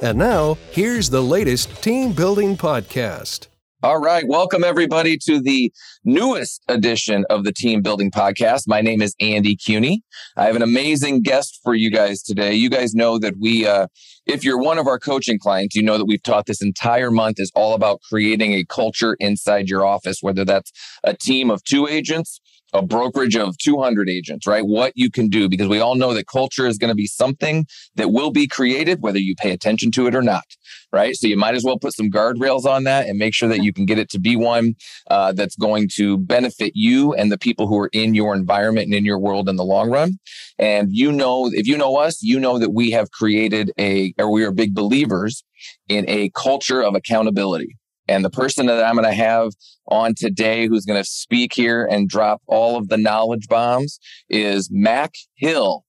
And now, here's the latest team building podcast. All right. Welcome, everybody, to the newest edition of the Team Building Podcast. My name is Andy Cuny. I have an amazing guest for you guys today. You guys know that we, uh, if you're one of our coaching clients, you know that we've taught this entire month is all about creating a culture inside your office, whether that's a team of two agents a brokerage of 200 agents, right? What you can do, because we all know that culture is going to be something that will be created, whether you pay attention to it or not, right? So you might as well put some guardrails on that and make sure that you can get it to be one uh, that's going to benefit you and the people who are in your environment and in your world in the long run. And you know, if you know us, you know that we have created a, or we are big believers in a culture of accountability and the person that I'm going to have on today who's going to speak here and drop all of the knowledge bombs is Mac Hill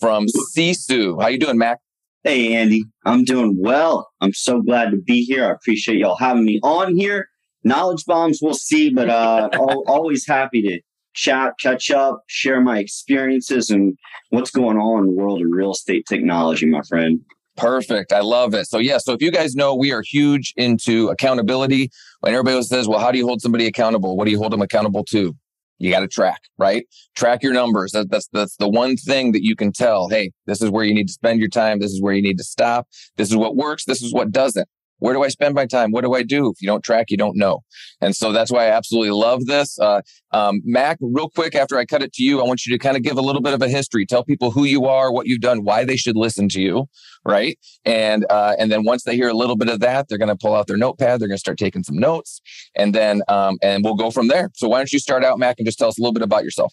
from Sisu. How you doing, Mac? Hey, Andy. I'm doing well. I'm so glad to be here. I appreciate y'all having me on here. Knowledge bombs, we'll see, but uh, always happy to chat, catch up, share my experiences and what's going on in the world of real estate technology, my friend. Perfect. I love it. So, yeah. So, if you guys know, we are huge into accountability. When everybody says, well, how do you hold somebody accountable? What do you hold them accountable to? You got to track, right? Track your numbers. That, that's, that's the one thing that you can tell. Hey, this is where you need to spend your time. This is where you need to stop. This is what works. This is what doesn't. Where do I spend my time? What do I do? If you don't track, you don't know. And so that's why I absolutely love this. Uh, um, Mac, real quick, after I cut it to you, I want you to kind of give a little bit of a history. Tell people who you are, what you've done, why they should listen to you, right? And uh, and then once they hear a little bit of that, they're going to pull out their notepad. They're going to start taking some notes, and then um, and we'll go from there. So why don't you start out, Mac, and just tell us a little bit about yourself?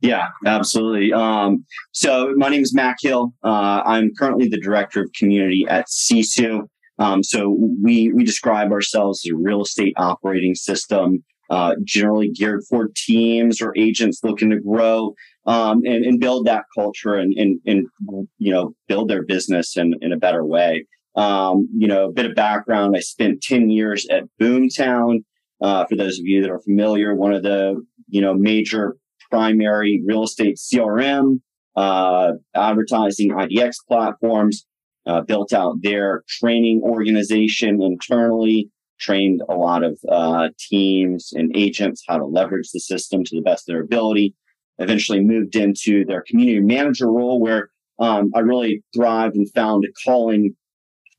Yeah, absolutely. Um, so my name is Mac Hill. Uh, I'm currently the director of community at Sisu. Um, so we we describe ourselves as a real estate operating system, uh, generally geared for teams or agents looking to grow um, and, and build that culture and, and, and you know build their business in, in a better way. Um, you know, a bit of background: I spent ten years at Boomtown. Uh, for those of you that are familiar, one of the you know major primary real estate CRM, uh, advertising IDX platforms uh, built out their training organization internally, trained a lot of uh, teams and agents how to leverage the system to the best of their ability. Eventually moved into their community manager role where um, I really thrived and found a calling.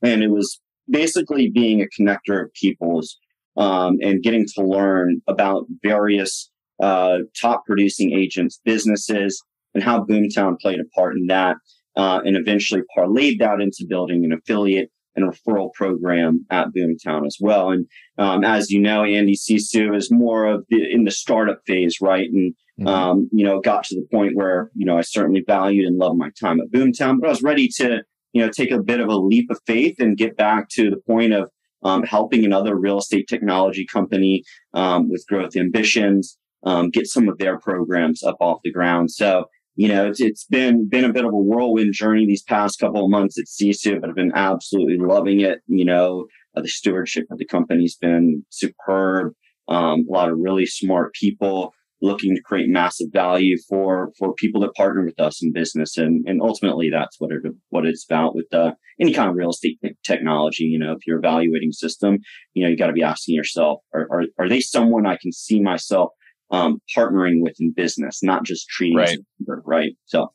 And it was basically being a connector of peoples um, and getting to learn about various uh, top producing agents, businesses, and how Boomtown played a part in that uh, and eventually parlayed that into building an affiliate and referral program at Boomtown as well. And um, as you know, Andy Sisu is more of the, in the startup phase, right? And mm-hmm. um, you know, got to the point where you know I certainly valued and loved my time at Boomtown, but I was ready to you know take a bit of a leap of faith and get back to the point of um, helping another real estate technology company um, with growth ambitions um, get some of their programs up off the ground. So you know, it's, it's been been a bit of a whirlwind journey these past couple of months at Sisu, but I've been absolutely loving it. You know, uh, the stewardship of the company's been superb. Um, a lot of really smart people looking to create massive value for for people that partner with us in business, and and ultimately that's what it what it's about with uh, any kind of real estate technology. You know, if you're evaluating system, you know, you got to be asking yourself, are, are are they someone I can see myself um, partnering with in business, not just treating right. right. So,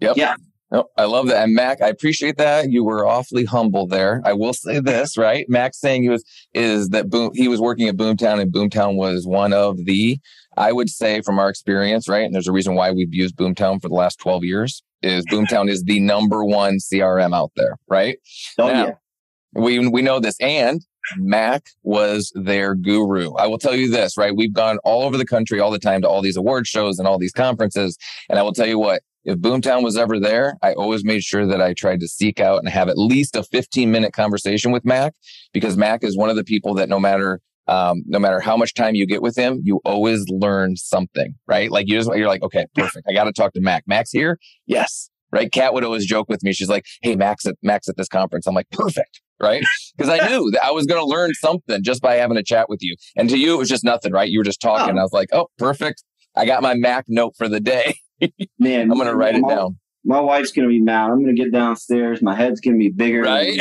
yep. yeah. Oh, I love that. And Mac, I appreciate that. You were awfully humble there. I will say this, right? Mac saying he was is that boom he was working at Boomtown and Boomtown was one of the I would say from our experience, right? And there's a reason why we've used Boomtown for the last 12 years is Boomtown is the number one CRM out there, right? Oh now, yeah. We we know this. And Mac was their guru. I will tell you this, right? We've gone all over the country all the time to all these award shows and all these conferences. And I will tell you what, if Boomtown was ever there, I always made sure that I tried to seek out and have at least a 15 minute conversation with Mac because Mac is one of the people that no matter um, no matter how much time you get with him, you always learn something, right? Like you just you're like, okay, perfect. I got to talk to Mac. Mac's here, yes, right. Kat would always joke with me. She's like, hey, Max at Mac's at this conference. I'm like, perfect, right? Because I knew that I was going to learn something just by having a chat with you. And to you, it was just nothing, right? You were just talking. Oh. I was like, oh, perfect. I got my Mac note for the day. Man, I'm going to write it down. My wife's going to be mad. I'm going to get downstairs. My head's going to be bigger. Right.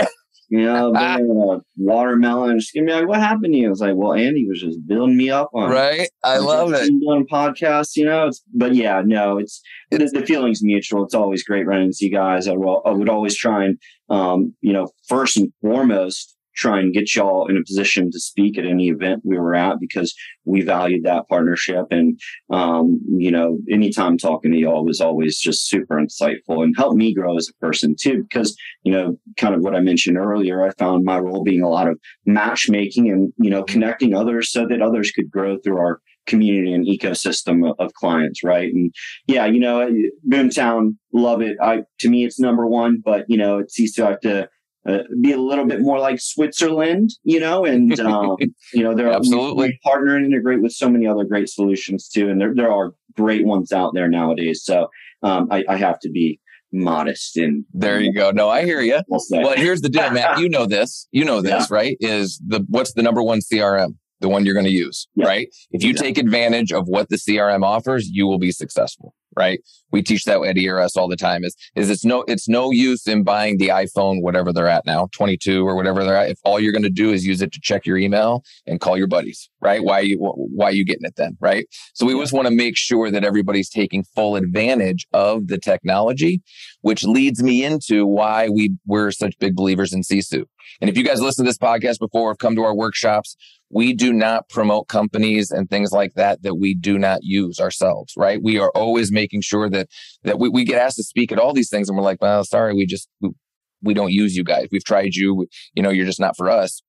You know, a watermelon. She's gonna be like, "What happened to you?" I was like, "Well, Andy was just building me up on right." I love it. Doing podcasts, you know. It's, but yeah, no, it's, it's the feeling's mutual. It's always great running into you guys. I, will, I would always try and, um, you know, first and foremost, try and get y'all in a position to speak at any event we were at because we valued that partnership. And, um, you know, anytime talking to y'all was always just super insightful and helped me grow as a person too. Because, you know, kind of what I mentioned earlier, I found my role being a lot of matchmaking and, you know, connecting others so that others could grow through our community and ecosystem of, clients, right? And yeah, you know, Boomtown, love it. I to me, it's number one, but you know, it seems to have to uh, be a little bit more like Switzerland, you know, and um, you know, they're absolutely. we, partner and integrate with so many other great solutions too, and there there are great ones out there nowadays. So um, I, I have to be modest and there you go. No i hear you well here's the deal matt. You know this. You know this yeah. right? Is the what's the number one crm the one you're going to use yeah. right? If you yeah. take advantage of what the crm offers you will be successful right? We teach that at ERS all the time is, is it's no, it's no use in buying the iPhone, whatever they're at now, 22 or whatever they're at. If all you're going to do is use it to check your email and call your buddies, right? Why are you, why are you getting it then? Right. So we just want to make sure that everybody's taking full advantage of the technology, which leads me into why we, we're such big believers in Sisu. And if you guys listen to this podcast before, have come to our workshops, we do not promote companies and things like that that we do not use ourselves right we are always making sure that that we, we get asked to speak at all these things and we're like well sorry we just we, we don't use you guys. We've tried you. You know you're just not for us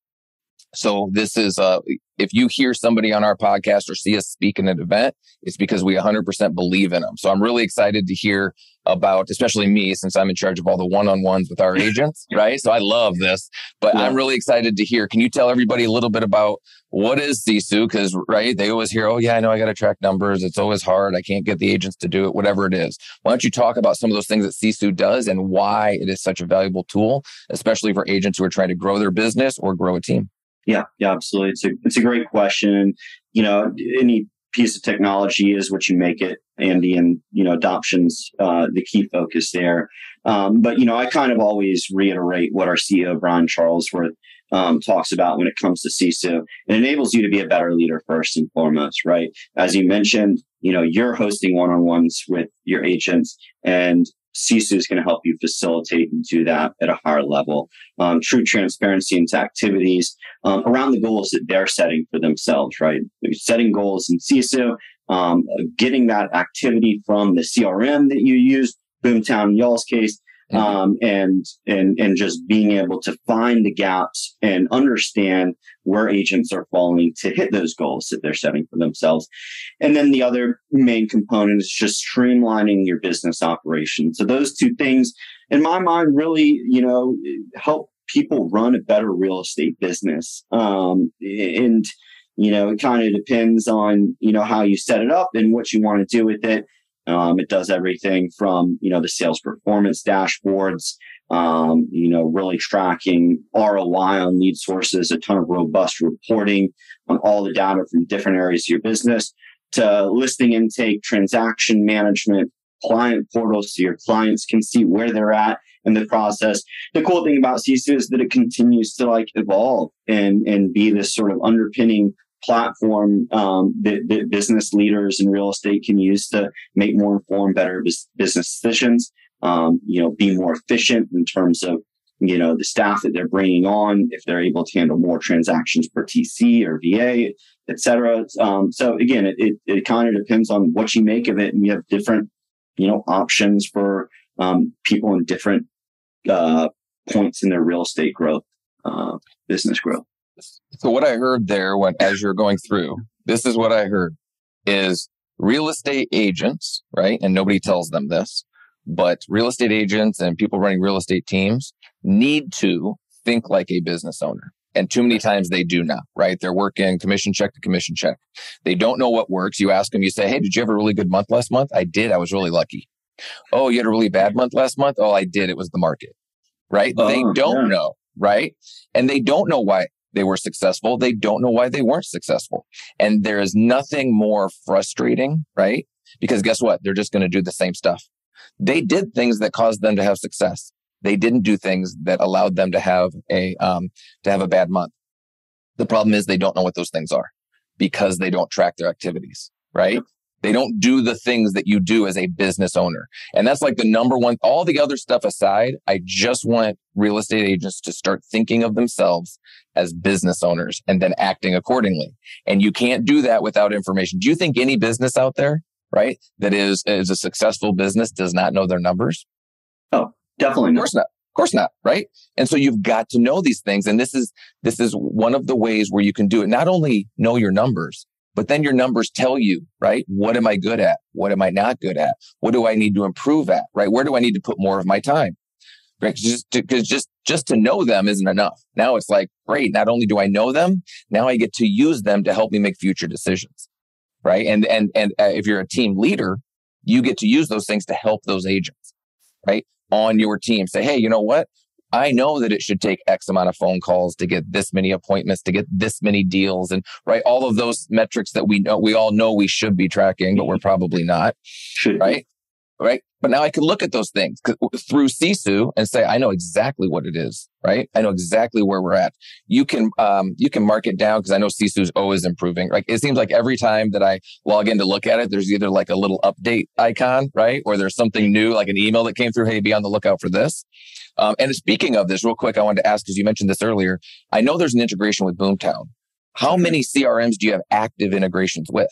so this is uh if you hear somebody on our podcast or see us speak in an event, it's because we 100% believe in them. So I'm really excited to hear about, especially me, since I'm in charge of all the one-on-ones with our agents, right? So I love this, but yeah. I'm really excited to hear. Can you tell everybody a little bit about what is Sisu? Because right, they always hear, oh yeah, I know I got to track numbers. It's always hard. I can't get the agents to do it. Whatever it is. Why don't you talk about some of those things that Sisu does and why it is such a valuable tool, especially for agents who are trying to grow their business or grow a team? Yeah, yeah, absolutely. It's a it's a great question. You know, any piece of technology is what you make it, Andy, and you know, adoption's uh, the key focus there. Um, but you know, I kind of always reiterate what our CEO Brian Charlesworth um, talks about when it comes to Sisu. It enables you to be a better leader first and foremost, right? As you mentioned, you know, you're hosting one-on-ones with your agents, and Sisu is going to help you facilitate and do that at a higher level. Um, true transparency into activities um, around the goals that they're setting for themselves, right? setting goals in Sisu, um, getting that activity from the CRM that you use, Boomtown y'all's case. Um, and and and just being able to find the gaps and understand where agents are falling to hit those goals that they're setting for themselves. And then the other main component is just streamlining your business operation. So those two things, in my mind, really, you know, help people run a better real estate business. Um, and you know, it kind of depends on you know how you set it up and what you want to do with it. Um, it does everything from, you know, the sales performance dashboards, um, you know, really tracking ROI on lead sources, a ton of robust reporting on all the data from different areas of your business to listing intake, transaction management, client portals so your clients can see where they're at in the process. The cool thing about Sisu is that it continues to like evolve and, and be this sort of underpinning platform um, that, that, business leaders in real estate can use to make more informed, better business decisions. Um, you know, be more efficient in terms of you know the staff that they're bringing on, if they're able to handle more transactions per TC or VA, et cetera. Um, so again, it, it, it kind of depends on what you make of it, and you have different you know options for um, people in different uh, points in their real estate growth, uh, business growth. So what I heard there when as you're going through, this is what I heard is real estate agents, right? And nobody tells them this, but real estate agents and people running real estate teams need to think like a business owner. And too many times they do not, right? They're working commission check to commission check. They don't know what works. You ask them, you say, Hey, did you have a really good month last month? I did. I was really lucky. Oh, you had a really bad month last month? Oh, I did. It was the market, right? they oh, don't yeah. know, right? And they don't know why they were successful. They don't know why they weren't successful. And there is nothing more frustrating, right? Because guess what? They're just going to do the same stuff. They did things that caused them to have success. They didn't do things that allowed them to have a um, to have a bad month. The problem is they don't know what those things are because they don't track their activities, right? They don't do the things that you do as a business owner. And that's like the number one, all the other stuff aside, I just want real estate agents to start thinking of themselves as business owners and then acting accordingly. And you can't do that without information. Do you think any business out there, right, that is, is a successful business does not know their numbers? Oh, Definitely. Of course not. Of course not. Right. And so you've got to know these things. And this is, this is one of the ways where you can do it. Not only know your numbers, but then your numbers tell you, right? What am I good at? What am I not good at? What do I need to improve at? Right? Where do I need to put more of my time? Right? Just because just just to know them isn't enough. Now it's like, great. Not only do I know them, now I get to use them to help me make future decisions. Right? And and and uh, if you're a team leader, you get to use those things to help those agents. Right? on your team. Say, hey, you know what? I know that it should take X amount of phone calls to get this many appointments, to get this many deals, and right, all of those metrics that we know we all know we should be tracking, but we're mm-hmm. probably not. Should right? Right? But now I can look at those things through Sisu and say, I know exactly what it is, right? I know exactly where we're at. You can, um, you can mark it down because I know Sisu is always improving. Like it seems like every time that I log in to look at it, there's either like a little update icon, right? Or there's something new, like an email that came through. Hey, be on the lookout for this. Um, and speaking of this, real quick, I wanted to ask because you mentioned this earlier. I know there's an integration with Boomtown. How many CRMs do you have active integrations with?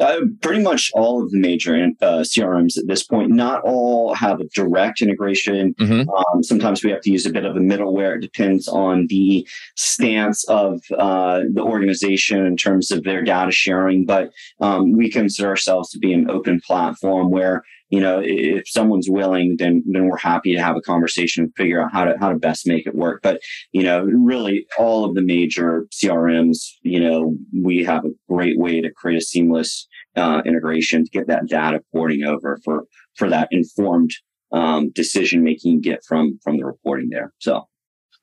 Uh, pretty much all of the major uh, CRMs at this point. Not all have a direct integration. Mm-hmm. Um, sometimes we have to use a bit of a middleware. It depends on the stance of uh, the organization in terms of their data sharing. But um, we consider ourselves to be an open platform where you know, if someone's willing, then then we're happy to have a conversation and figure out how to how to best make it work. But you know, really, all of the major CRMs, you know, we have a great way to create a seamless uh, integration to get that data porting over for for that informed um, decision making get from from the reporting there. So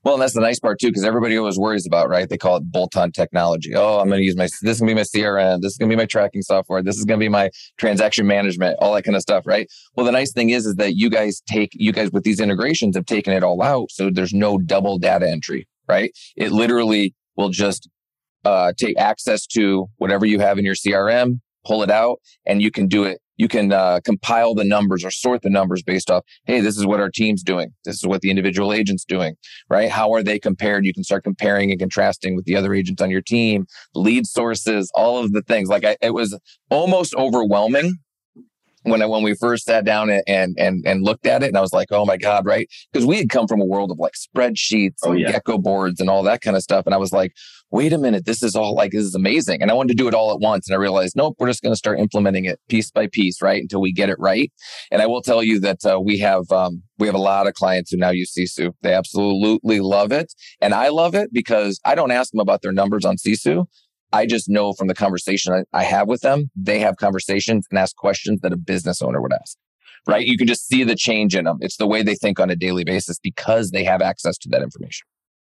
well, and that's the nice part too, because everybody always worries about, right? They call it bolt-on technology. Oh, I'm going to use my, this is going to be my CRM. This is going to be my tracking software. This is going to be my transaction management, all that kind of stuff, right? Well, the nice thing is, is that you guys take, you guys with these integrations have taken it all out. So there's no double data entry, right? It literally will just uh, take access to whatever you have in your CRM, pull it out, and you can do it you can uh, compile the numbers or sort the numbers based off hey this is what our team's doing. This is what the individual agent's doing right? How are they compared? You can start comparing and contrasting with the other agents on your team lead sources all of the things. Like I, it was almost overwhelming when I, when we first sat down and and and looked at it, and I was like, oh my god, right? Because we had come from a world of like spreadsheets oh, and yeah. Geckoboards and all that kind of stuff, and I was like, wait a minute, this is all like this is amazing, and I wanted to do it all at once, and I realized, nope, we're just going to start implementing it piece by piece, right, until we get it right. And I will tell you that uh, we have um, we have a lot of clients who now use Sisu. They absolutely love it, and I love it because I don't ask them about their numbers on Sisu. I just know from the conversation I have with them, they have conversations and ask questions that a business owner would ask. Right. You can just see the change in them. It's the way they think on a daily basis because they have access to that information.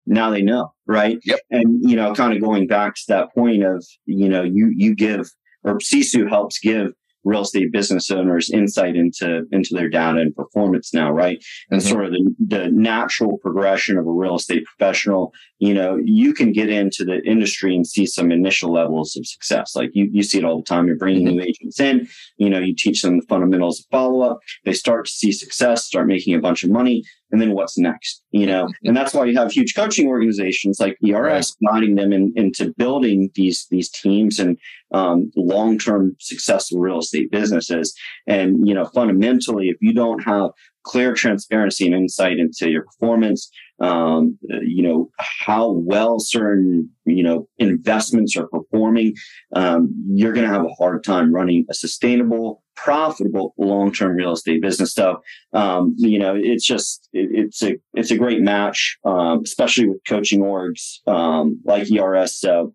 Now they know, right? Yep. And you know, kind of going back to that point of, you know, you you give or Sisu helps give real estate business owners insight into into their data and performance now right? And mm-hmm. sort of the, the natural progression of a real estate professional you know you can get into the industry and see some initial levels of success. Like you, you see it all the time. You're bringing mm-hmm. new agents in you know you teach them the fundamentals of follow-up. They start to see success start making a bunch of money and then what's next you know? And that's why you have huge coaching organizations like ers guiding them in, into building these these teams and um, long-term successful real estate businesses. And you know fundamentally if you don't have clear transparency and insight into your performance um, you know how well certain you know investments are performing um, you're going to have a hard time running a sustainable profitable long-term real estate business. So, um, you know, it's just it, it's a it's a great match, um, especially with coaching orgs um, like ERS. So,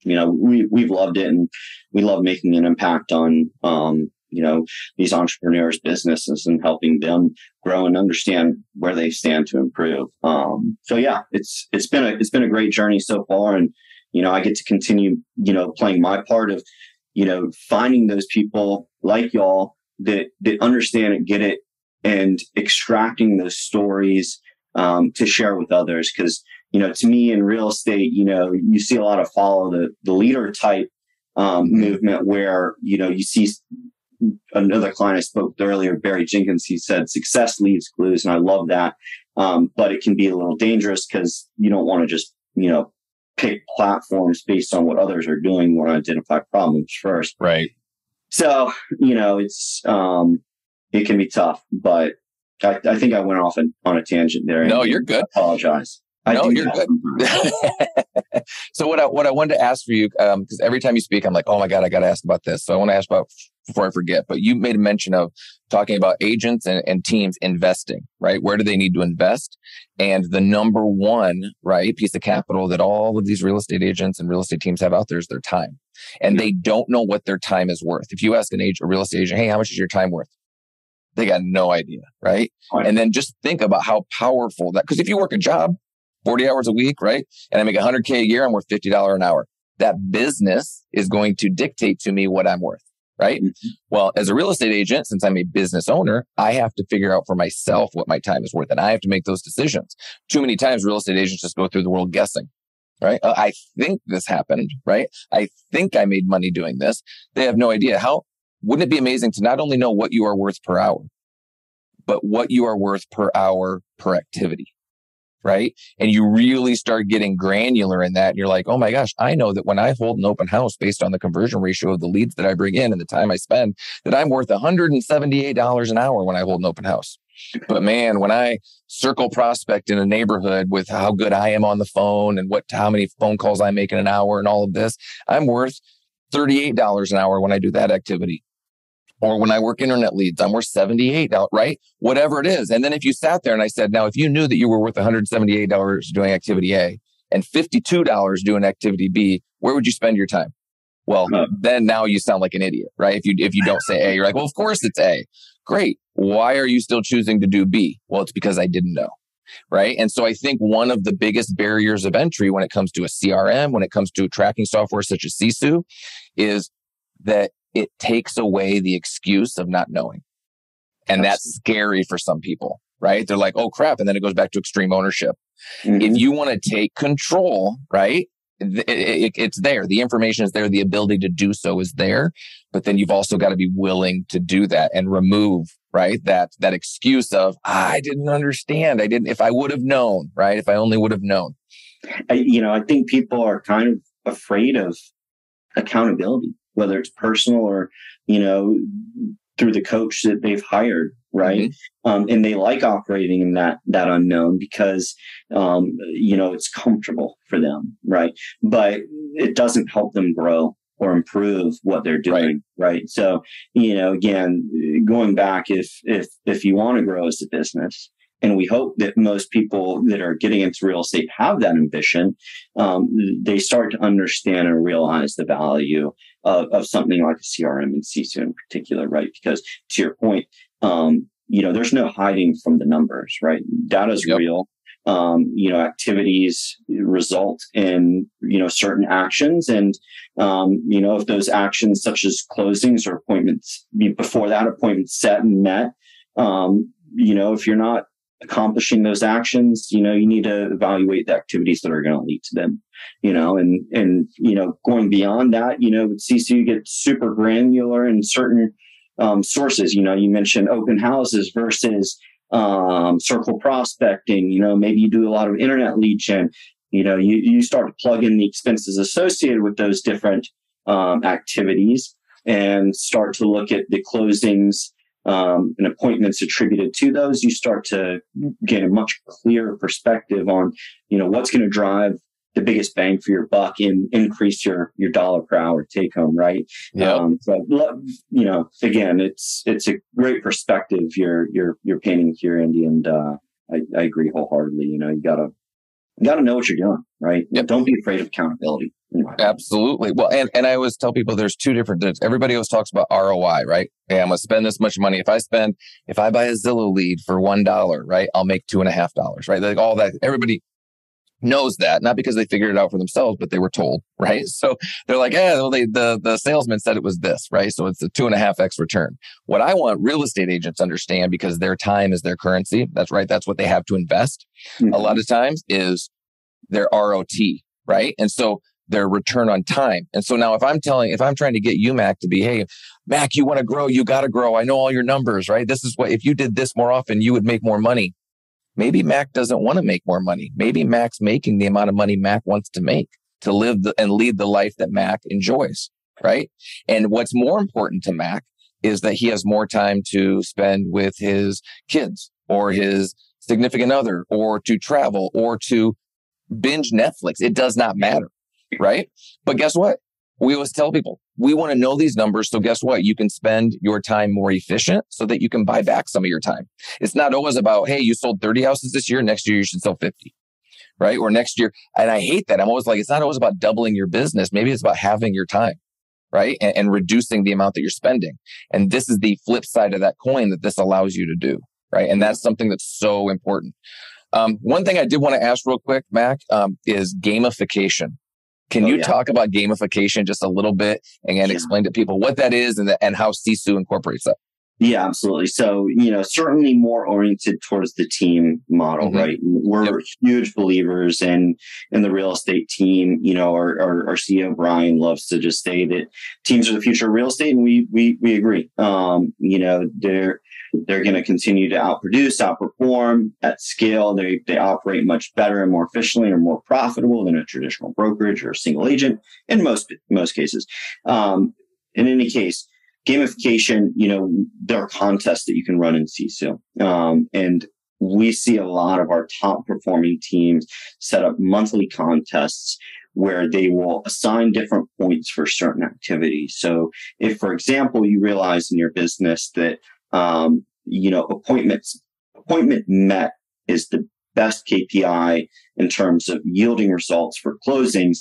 you know, we we've loved it, and we love making an impact on um, you know these entrepreneurs' businesses and helping them grow and understand where they stand to improve. Um, so, yeah, it's it's been a it's been a great journey so far, and you know, I get to continue you know playing my part of you know, finding those people like y'all that that understand it, get it, and extracting those stories um, to share with others. Because you know, to me in real estate, you know, you see a lot of follow the the leader type um, mm-hmm. movement where you know you see another client I spoke with earlier, Barry Jenkins. He said success leaves clues, and I love that. Um, but it can be a little dangerous because you don't want to just you know pick platforms based on what others are doing. Want to identify problems first. Right. So, you know, it's, um, it can be tough, but I, I think I went off on, on a tangent there. No, you're good. I apologize. I no, you're good. so what I what I wanted to ask for you, because um, every time you speak, I'm like, oh my god, I got to ask about this. So I want to ask about before I forget. But you made a mention of talking about agents and, and teams investing, right? Where do they need to invest? And the number one, right, piece of capital that all of these real estate agents and real estate teams have out there is their time. And they don't know what their time is worth. If you ask an agent, a real estate agent, hey, how much is your time worth? They got no idea, right? right. And then just think about how powerful that, because if you work a job 40 hours a week, right? And I make 100K a year, I'm worth $50 an hour. That business is going to dictate to me what I'm worth right? Mm-hmm. Well, as a real estate agent, since I'm a business owner, I have to figure out for myself what my time is worth and I have to make those decisions. Too many times real estate agents just go through the world guessing, right? Uh, I think this happened, right? I think I made money doing this. They have no idea how wouldn't it be amazing to not only know what you are worth per hour, but what you are worth per hour per activity? Right? And you really start getting granular in that. And you're like, oh my gosh, I know that when I hold an open house based on the conversion ratio of the leads that I bring in and the time I spend, that I'm worth $178 an hour when I hold an open house. But man, when I circle prospect in a neighborhood with how good I am on the phone and what how many phone calls I make in an hour and all of this, I'm worth $38 an hour when I do that activity or when I work internet leads, I'm worth 78 out, right? Whatever it is. And then if you sat there and I said, now, if you knew that you were worth $178 doing activity A and $52 doing activity B, where would you spend your time? Well, uh, then now you sound like an idiot, right? If you, if you don't say A, you're like, well, of course it's A. Great. Why are you still choosing to do B? Well, it's because I didn't know. Right. And so I think one of the biggest barriers of entry when it comes to a CRM, when it comes to tracking software such as Sisu is that it takes away the excuse of not knowing. And Absolutely. that's scary for some people, right? They're like, oh crap. And then it goes back to extreme ownership. Mm-hmm. If you want to take control, right? It, it, it's there. The information is there. The ability to do so is there. But then you've also got to be willing to do that and remove, right? That, that excuse of, ah, I didn't understand. I didn't, if I would have known, right? If I only would have known. I, you know, I think people are kind of afraid of accountability whether it's personal or you know through the coach that they've hired right mm-hmm. um, and they like operating in that that unknown because um, you know it's comfortable for them right but it doesn't help them grow or improve what they're doing right. right so you know again going back if if if you want to grow as a business and we hope that most people that are getting into real estate have that ambition. Um, they start to understand and realize the value of, of something like a CRM and Sisu in particular, right? Because to your point, um, you know, there's no hiding from the numbers, right? Data is yep. real. Um, you know, activities result in, you know, certain actions. And, um, you know, if those actions such as closings or appointments before that appointment set and met, um, you know, if you're not accomplishing those actions, you know, you need to evaluate the activities that are going to lead to them, you know, and, and, you know, going beyond that, you know, with you get super granular in certain um, sources. You know, you mentioned open houses versus um, circle prospecting. You know, maybe you do a lot of internet lead gen. You know, you, you start to plug in the expenses associated with those different um, activities and start to look at the closings um, and appointments attributed to those, you start to get a much clearer perspective on, you know, what's going to drive the biggest bang for your buck and increase your your dollar per hour take home, right? Yeah. Um, so you know, again, it's it's a great perspective you're you're you're painting here, Andy, and uh, I, I agree wholeheartedly. You know, you gotta you gotta know what you're doing, right? Yep. Don't be afraid of accountability. Absolutely. Well, and, and I always tell people there's two different, things. everybody always talks about ROI, right? Hey, I'm going to spend this much money. If I spend, if I buy a Zillow lead for $1, right, I'll make two and a half dollars, right? Like all that, everybody knows that, not because they figured it out for themselves, but they were told, right? So they're like, yeah, well, they, the, the salesman said it was this, right? So it's a two and a half X return. What I want real estate agents understand because their time is their currency. That's right. That's what they have to invest. Mm-hmm. A lot of times is their ROT, right? And so their return on time. And so now if I'm telling, if I'm trying to get you, Mac, to be, hey, Mac, you want to grow, you got to grow. I know all your numbers, right? This is what, if you did this more often, you would make more money. Maybe Mac doesn't want to make more money. Maybe Mac's making the amount of money Mac wants to make to live the, and lead the life that Mac enjoys, right? And what's more important to Mac is that he has more time to spend with his kids or his significant other or to travel or to binge Netflix. It does not matter right? But guess what? We always tell people we want to know these numbers. So guess what? You can spend your time more efficient so that you can buy back some of your time. It's not always about, hey, you sold 30 houses this year. Next year, you should sell 50. Right. Or next year. And I hate that. I'm always like, it's not always about doubling your business. Maybe it's about having your time. Right. And, and reducing the amount that you're spending. And this is the flip side of that coin that this allows you to do. Right. And that's something that's so important. Um, one thing I did want to ask real quick, Mac, um, is gamification. Can oh, you yeah. talk about gamification just a little bit and yeah. explain to people what that is and, the, and how Sisu incorporates that? Yeah, absolutely. So, you know, certainly more oriented towards the team model, mm-hmm. right? We're yep. huge believers in in the real estate team. You know, our, our, our CEO Brian loves to just say that teams are the future of real estate, and we we we agree. Um, you know, they're they're going to continue to outproduce, outperform at scale. They they operate much better and more efficiently or more profitable than a traditional brokerage or a single agent in most most cases. Um, in any case gamification, you know, there are contests that you can run in Sisu. Um, and we see a lot of our top performing teams set up monthly contests where they will assign different points for certain activities. So if, for example, you realize in your business that, um, you know, appointments, appointment met is the best KPI in terms of yielding results for closings,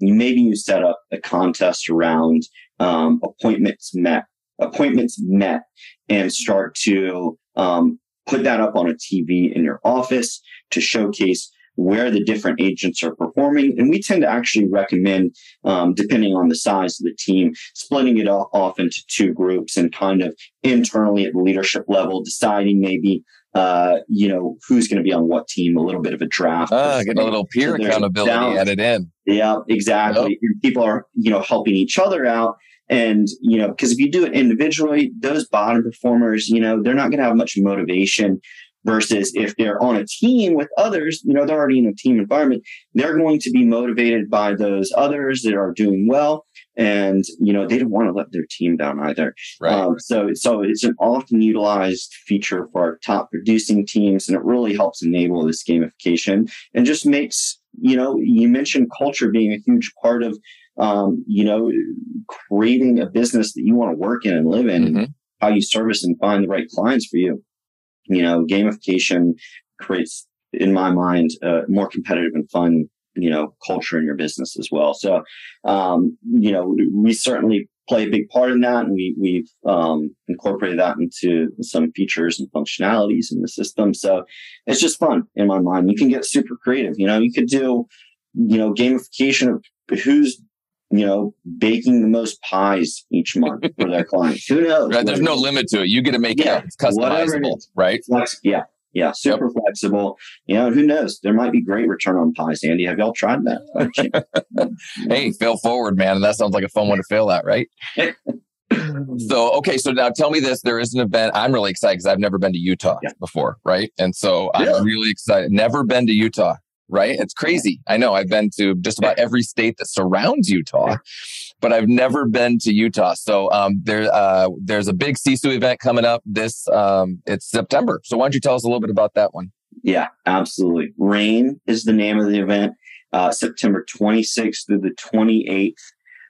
maybe you set up a contest around um, appointments met, appointments met, and start to um, put that up on a TV in your office to showcase where the different agents are performing. And we tend to actually recommend, um, depending on the size of the team, splitting it off into two groups and kind of internally at the leadership level, deciding maybe uh, you know, who's going to be on what team, a little bit of a draft. Ah, get a little peer so accountability added in. Yeah, exactly. Yep. People are, you know, helping each other out. And, you know, because if you do it individually, those bottom performers, you know, they're not going to have much motivation versus if they're on a team with others, you know, they're already in a team environment, they're going to be motivated by those others that are doing well. And, you know, they don't want to let their team down either. Right. Um, so, so it's an often utilized feature for our top producing teams. And it really helps enable this gamification and just makes, you know, you mentioned culture being a huge part of um, you know, creating a business that you want to work in and live in, mm-hmm. how you service and find the right clients for you. You know, gamification creates, in my mind, a more competitive and fun, you know, culture in your business as well. So, um, you know, we certainly play a big part in that, and we we've um, incorporated that into some features and functionalities in the system. So it's just fun in my mind. You can get super creative. You know, you could do, you know, gamification of who's you know, baking the most pies each month for their clients. Who knows? Right, there's no limit to it. You get to make yeah, it customizable, it right? Flex, yeah, yeah, super yep. flexible. You know, who knows? There might be great return on pies. Andy, have y'all tried that? hey, fail forward, man. That sounds like a fun one to fail at, right? so okay so now tell me this there is an event i'm really excited because i've never been to utah yeah. before right and so i'm really excited never been to utah right? It's crazy. I know I've been to just about every state that surrounds Utah, but I've never been to Utah. So um, there, uh, there's a big Sisu event coming up this, um, it's September. So why don't you tell us a little bit about that one? Yeah, absolutely. Reign is the name of the event. uh, September 26th through the 28th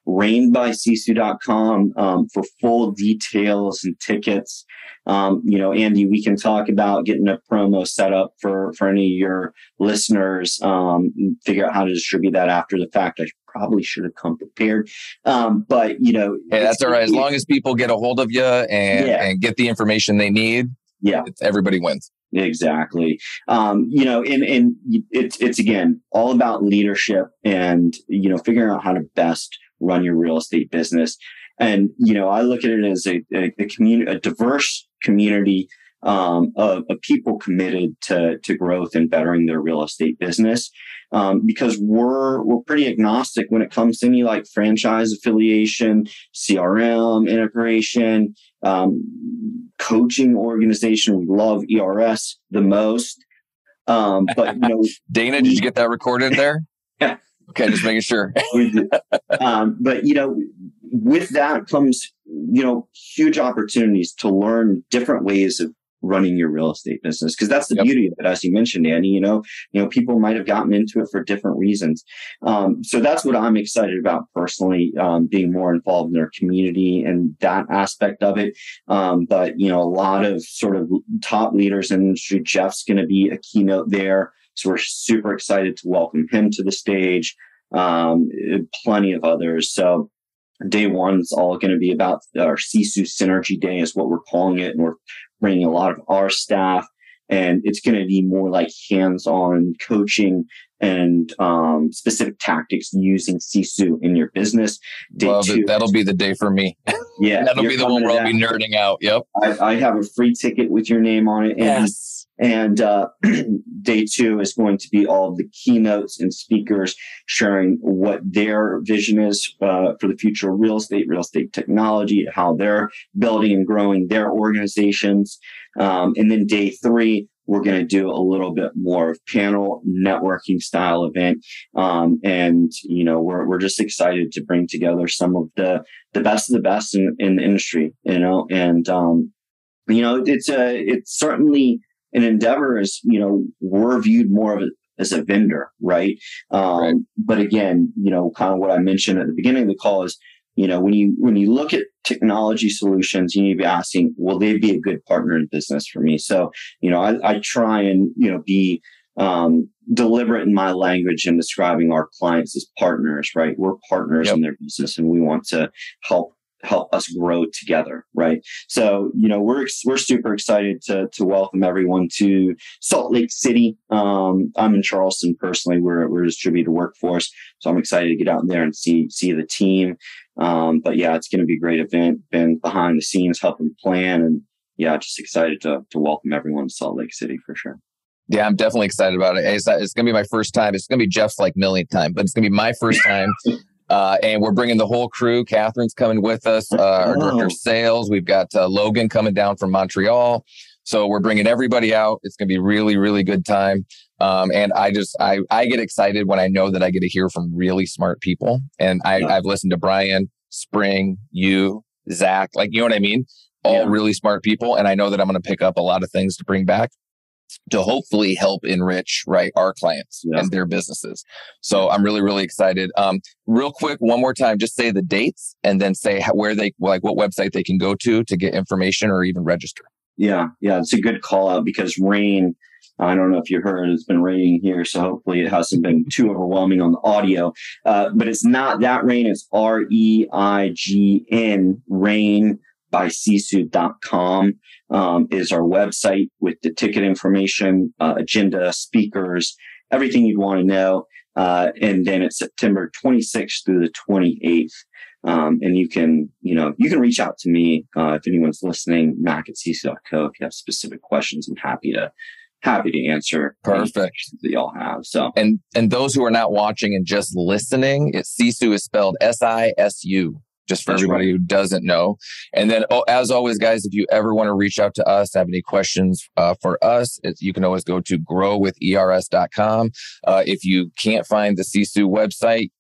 reignbysisu.com um, for full details and tickets. Um, you know, Andy, we can talk about getting a promo set up for, for any of your listeners, um, figure out how to distribute that after the fact. I probably should have come prepared. Um, but, you know, hey, that's all right. As long as people get a hold of you and, yeah. and get the information they need, yeah, everybody wins. Exactly. Um, you know, and, and it's, it's again, all about leadership and, you know, figuring out how to best run your real estate business. And, you know, I look at it as a, a, a community, a diverse community um, of, of, people committed to, to growth and bettering their real estate business. Um, because we're, we're pretty agnostic when it comes to any like franchise affiliation, CRM integration, um, coaching organization. We love ERS the most. Um, but you know, Dana, did you get that recorded there? Yeah. Okay, just making sure. um, but you know, with that comes you know huge opportunities to learn different ways of running your real estate business because that's the yep. beauty of it as you mentioned andy you know you know people might have gotten into it for different reasons um, so that's what i'm excited about personally um, being more involved in their community and that aspect of it um, but you know a lot of sort of top leaders in the industry jeff's going to be a keynote there so we're super excited to welcome him to the stage. Um, plenty of others. So day one is all going to be about our Sisu Synergy Day is what we're calling it. And we're bringing a lot of our staff and it's going to be more like hands-on coaching and um, specific tactics using Sisu in your business. Day Love two, it. That'll be the day for me. Yeah, that'll be the one where I'll be nerding out. Yep. I, I, have a free ticket with your name on it. And, yes. And uh, day two is going to be all of the keynotes and speakers sharing what their vision is uh, for the future of real estate, real estate technology, how they're building and growing their organizations. Um, and then day three we're going to do a little bit more of panel networking style event. Um, and, you know, we're, we're just excited to bring together some of the, the best of the best in, in the industry, you know, and, um, you know, it's a, it's certainly an endeavor as, you know, we're viewed more of a, as a vendor, right? Um, right. But again, you know, kind of what I mentioned at the beginning of the call is, you know, when you when you look at technology solutions, you need to be asking, will they be a good partner in business for me? So, you know, I, I try and you know be um, deliberate in my language in describing our clients as partners. Right, we're partners yep. in their business, and we want to help help us grow together right so you know we're we're super excited to to welcome everyone to salt lake city um, i'm in charleston personally we're we're a distributed workforce so i'm excited to get out there and see see the team um, but yeah, it's going to be a great event. Been behind the scenes helping plan, and yeah, just excited to to welcome everyone to Salt Lake City for sure. Yeah, I'm definitely excited about it. It's, it's going to be my first time. It's going to be Jeff's like millionth time, but it's going to be my first time. Uh, and we're bringing the whole crew. Catherine's coming with us, uh, our director of sales. We've got uh, Logan coming down from Montreal. So we're bringing everybody out. It's going to be really, really good time. Um, and I just, I, I get excited when I know that I get to hear from really smart people. And I, yeah. I've listened to Brian, Spring, you, Zach, like, you know what I mean? All yeah. really smart people. And I know that I'm going to pick up a lot of things to bring back to hopefully help enrich right our clients yeah. and their businesses so i'm really really excited um real quick one more time just say the dates and then say how, where they like what website they can go to to get information or even register yeah, yeah, it's a good call out because rain. I don't know if you heard, it's been raining here, so hopefully it hasn't been too overwhelming on the audio. Uh, but it's not that rain; it's R E I G N Reign by sisu.com um, is our website with the ticket information, uh, agenda, speakers, everything you'd want to know. Uh, and then it's September 26th through the 28th. Um, and you can, you know, you can reach out to me uh, if anyone's listening, mac at sisu.co. If you have specific questions, I'm happy to happy to answer. Perfect. That y'all have. So and and those who are not watching and just listening, it Sisu is spelled S I S U. Just for That's everybody right. who doesn't know. And then, oh, as always, guys, if you ever want to reach out to us, have any questions uh, for us, you can always go to growwithers.com. Uh, if you can't find the Sisu website,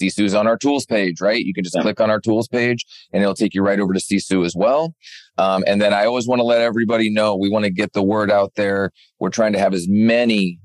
Sisu's on our tools page, right? You can just yeah. click on our tools page and it'll take you right over to Sisu as well. Um, and then I always want to let everybody know we want to get the word out there. We're trying to have as many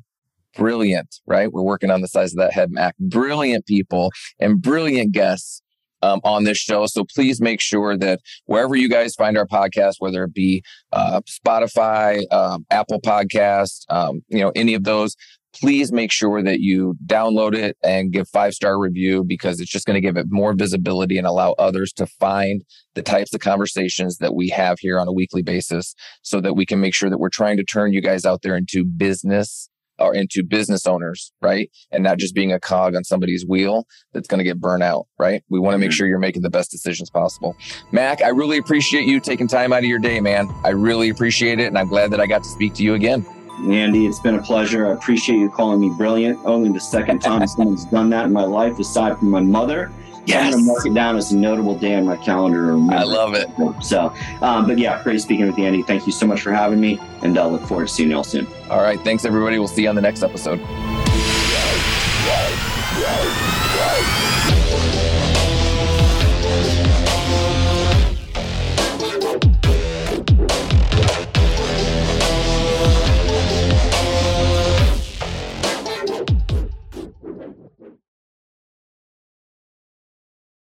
brilliant, right? We're working on the size of that head, Mac. Brilliant people and brilliant guests um, on this show. So please make sure that wherever you guys find our podcast, whether it be uh, Spotify, um, Apple Podcast, um, you know, any of those, please make sure that you download it and give five star review because it's just going to give it more visibility and allow others to find the types of conversations that we have here on a weekly basis so that we can make sure that we're trying to turn you guys out there into business or into business owners, right? And not just being a cog on somebody's wheel that's going to get burnt out, right? We want to make mm-hmm. sure you're making the best decisions possible. Mac, I really appreciate you taking time out of your day, man. I really appreciate it. And I'm glad that I got to speak to you again. Andy, it's been a pleasure. I appreciate you calling me brilliant. Only the second time someone's done that in my life, aside from my mother. Yes. I'm going to mark it down as a notable day on my calendar. I love it. So, um, but yeah, great speaking with you, Andy. Thank you so much for having me, and I'll uh, look forward to seeing you all soon. All right. Thanks, everybody. We'll see you on the next episode.